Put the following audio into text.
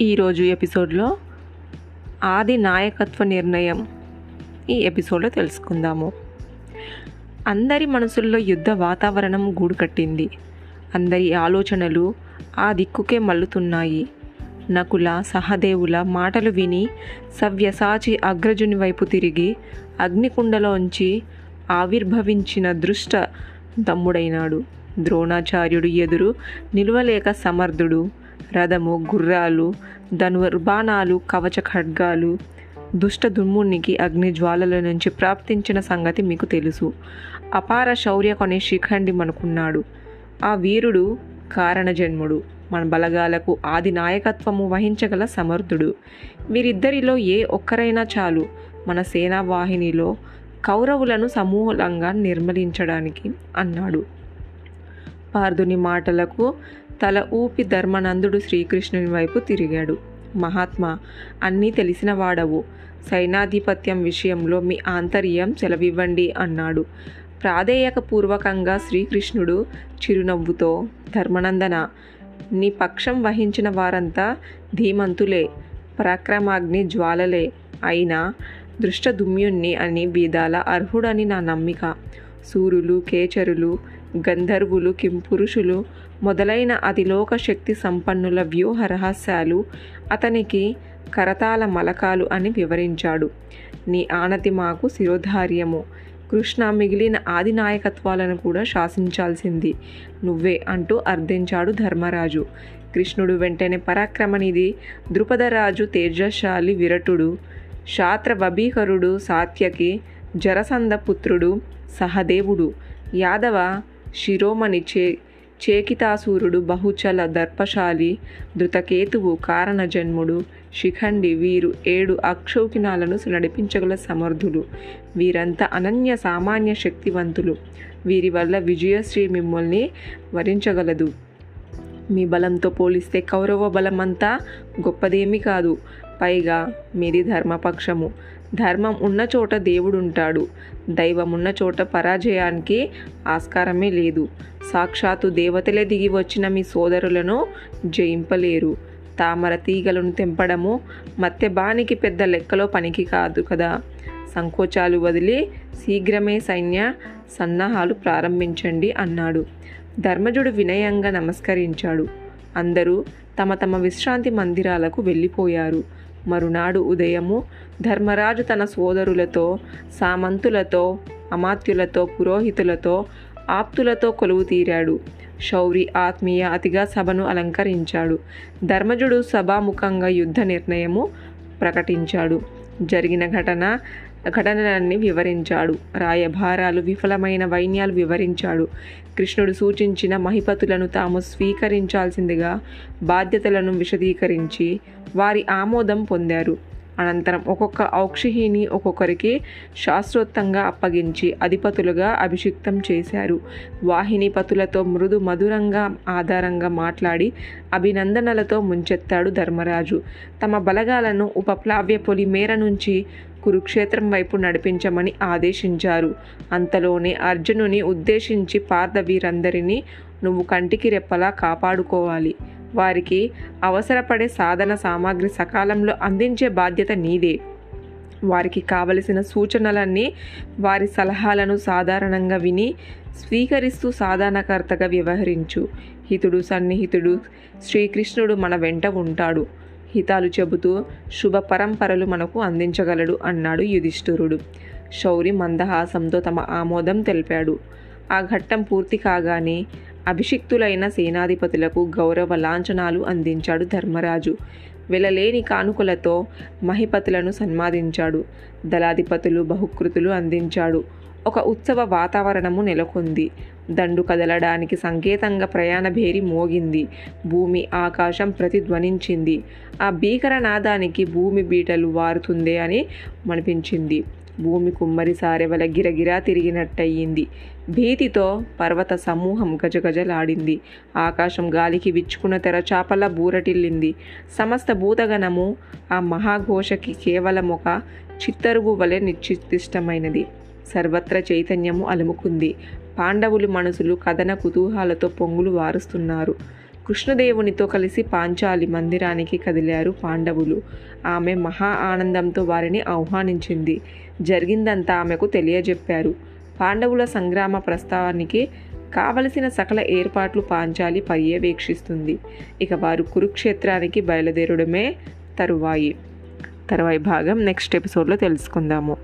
ఈరోజు ఎపిసోడ్లో ఆది నాయకత్వ నిర్ణయం ఈ ఎపిసోడ్లో తెలుసుకుందాము. అందరి మనసుల్లో యుద్ధ వాతావరణం గూడు కట్టింది అందరి ఆలోచనలు ఆ దిక్కుకే మల్లుతున్నాయి నకుల సహదేవుల మాటలు విని సవ్యసాచి అగ్రజుని వైపు తిరిగి అగ్నికుండలోంచి ఆవిర్భవించిన దృష్ట తమ్ముడైనాడు. ద్రోణాచార్యుడు ఎదురు నిలువలేక సమర్థుడు. రథము గుర్రాలు ధనుర్బాణాలు కవచ ఖడ్గాలు దుష్ట దుమ్మునికి అగ్ని జ్వాలల నుంచి ప్రాప్తించిన సంగతి మీకు తెలుసు. అపార శౌర్య కొనే శిఖండి మనకున్నాడు. ఆ వీరుడు కారణజన్ముడు. మన బలగాలకు ఆది నాయకత్వము వహించగల సమర్థుడు. వీరిద్దరిలో ఏ ఒక్కరైనా చాలు. మన సేనా వాహినిలో కౌరవులను సమూలంగా నిర్మలించడానికి అన్నాడు. పార్థుని మాటలకు తల ఊపి ధర్మనందుడు శ్రీకృష్ణుని వైపు తిరిగాడు. మహాత్మా అన్నీ తెలిసిన వాడవు. సైనాధిపత్యం విషయంలో మీ ఆంతర్యం సెలవివ్వండి అన్నాడు. ప్రాధేయకపూర్వకంగా శ్రీకృష్ణుడు చిరునవ్వుతో ధర్మనందన నీ పక్షం వహించిన వారంతా ధీమంతులే పరాక్రమాగ్ని జ్వాలలే అయినా దృష్టదుమ్యుణ్ణి అని బీదాల అర్హుడని నా నమ్మిక. సూరులు కేచరులు గంధర్వులు కింపురుషులు మొదలైన అతిలోక శక్తి సంపన్నుల వ్యూహ రహస్యాలు అతనికి కరతాల మలకాలు అని వివరించాడు. నీ ఆనతి మాకు శిరోధార్యము. కృష్ణ మిగిలిన ఆది నాయకత్వాలను కూడా శాసించాల్సింది. నువ్వే అంటూ అర్థించాడు ధర్మరాజు. కృష్ణుడు వెంటనే పరాక్రమనిధి ద్రుపదరాజు తేజశాలి విరటుడు శాత్ర బభీకరుడు సాత్యకి జరసంద పుత్రుడు సహదేవుడు యాదవ శిరోమణి చే చేకితాసూరుడు బహుచల దర్పశాలి ధృతకేతువు కారణజన్ముడు శిఖండి వీరు ఏడు అక్షౌకినాలను నడిపించగల సమర్థులు. వీరంతా అనన్య సామాన్య శక్తివంతులు. వీరి వల్ల విజయశ్రీ మిమ్మల్ని వరించగలదు. మీ బలంతో పోలిస్తే కౌరవ బలమంతా గొప్పదేమీ కాదు. పైగా మీది ధర్మపక్షము. ధర్మం ఉన్న చోట దేవుడు ఉంటాడు దైవం ఉన్న చోట పరాజయానికి ఆస్కారమే లేదు. సాక్షాత్తు దేవతలే దిగి వచ్చిన మీ సోదరులను జయింపలేరు. తామర తీగలను తెంపడము మత్స్యబానికి పెద్ద లెక్కలో పనికి కాదు కదా. సంకోచాలు వదిలి శీఘ్రమే సైన్య సన్నాహాలు ప్రారంభించండి అన్నాడు. ధర్మజుడు వినయంగా నమస్కరించాడు. అందరూ తమ తమ విశ్రాంతి మందిరాలకు వెళ్ళిపోయారు. మరునాడు ఉదయము ధర్మరాజు తన సోదరులతో సామంతులతో అమాత్యులతో పురోహితులతో ఆప్తులతో కొలువు తీరాడు. శౌరి ఆత్మీయ అతిగా సభను అలంకరించాడు. ధర్మజుడు సభాముఖంగా యుద్ధ నిర్ణయము ప్రకటించాడు. జరిగిన ఘటన ఘటనలన్నీ వివరించాడు. రాయభారాలు విఫలమైన వైన్యాలు వివరించాడు. కృష్ణుడు సూచించిన మహిపతులను తాము స్వీకరించాల్సిందిగా బాధ్యతలను విశదీకరించి వారి ఆమోదం పొందారు. అనంతరం ఒక్కొక్క ఔక్షహిని ఒక్కొక్కరికి శాస్త్రోత్తంగా అప్పగించి అధిపతులుగా అభిషిక్తం చేశారు. వాహినిపతులతో మృదు మధురంగా ఆధారంగా మాట్లాడి అభినందనలతో ముంచెత్తాడు ధర్మరాజు. తమ బలగాలను ఉపప్లావ్య పొలి మేర నుంచి కురుక్షేత్రం వైపు నడిపించమని ఆదేశించారు. అంతలోనే అర్జునుని ఉద్దేశించి పార్థ వీరందరినీ నువ్వు కంటికి రెప్పలా కాపాడుకోవాలి. వారికి అవసరపడే సాధన సామాగ్రి సకాలంలో అందించే బాధ్యత నీదే. వారికి కావలసిన సూచనలన్నీ వారి సలహాలను సాధారణంగా విని స్వీకరిస్తూ సాధనకర్తగా వ్యవహరించు. హితుడు సన్నిహితుడు శ్రీకృష్ణుడు మన వెంట ఉంటాడు. హితాలు చెబుతూ శుభ పరంపరలు మనకు అందించగలడు అన్నాడు యుధిష్ఠిరుడు. శౌరి మందహాసంతో తమ ఆమోదం తెలిపాడు. ఆ ఘట్టం పూర్తి కాగానే అభిషిక్తులైన సేనాధిపతులకు గౌరవ లాంఛనాలు అందించాడు ధర్మరాజు. వెలలేని కానుకలతో మహిపతులను సన్మాదించాడు దళాధిపతులు బహుకృతులు అందించాడు. ఒక ఉత్సవ వాతావరణము నెలకొంది. దండు కదలడానికి సంకేతంగా ప్రయాణ భేరి మోగింది. భూమి ఆకాశం ప్రతిధ్వనించింది. ఆ భీకర నాదానికి భూమి బీటలు వారుతుందే అని మనిపించింది. భూమి కుమ్మరి సారెవల గిరగిరా తిరిగినట్టయింది. భీతితో పర్వత సమూహం గజగజలాడింది. ఆకాశం గాలికి విచ్చుకున్న తెరచాపల బూరటిల్లింది. సమస్త భూతగణము ఆ మహాఘోషకి కేవలం ఒక చిత్తరువు వలె నిశ్చితిష్టమైనది సర్వత్ర చైతన్యము అలుముకుంది. పాండవులు మనసులు కథన కుతూహాలతో పొంగులు వారుస్తున్నారు. కృష్ణదేవునితో కలిసి పాంచాలి మందిరానికి కదిలారు పాండవులు. ఆమె మహా ఆనందంతో వారిని ఆహ్వానించింది. జరిగిందంతా ఆమెకు తెలియజెప్పారు. పాండవుల సంగ్రామ ప్రస్తావానికి కావలసిన సకల ఏర్పాట్లు పాంచాలి పర్యవేక్షిస్తుంది. ఇక వారు కురుక్షేత్రానికి బయలుదేరడమే తరువాయి. తరువాయి భాగం నెక్స్ట్ ఎపిసోడ్లో తెలుసుకుందాము.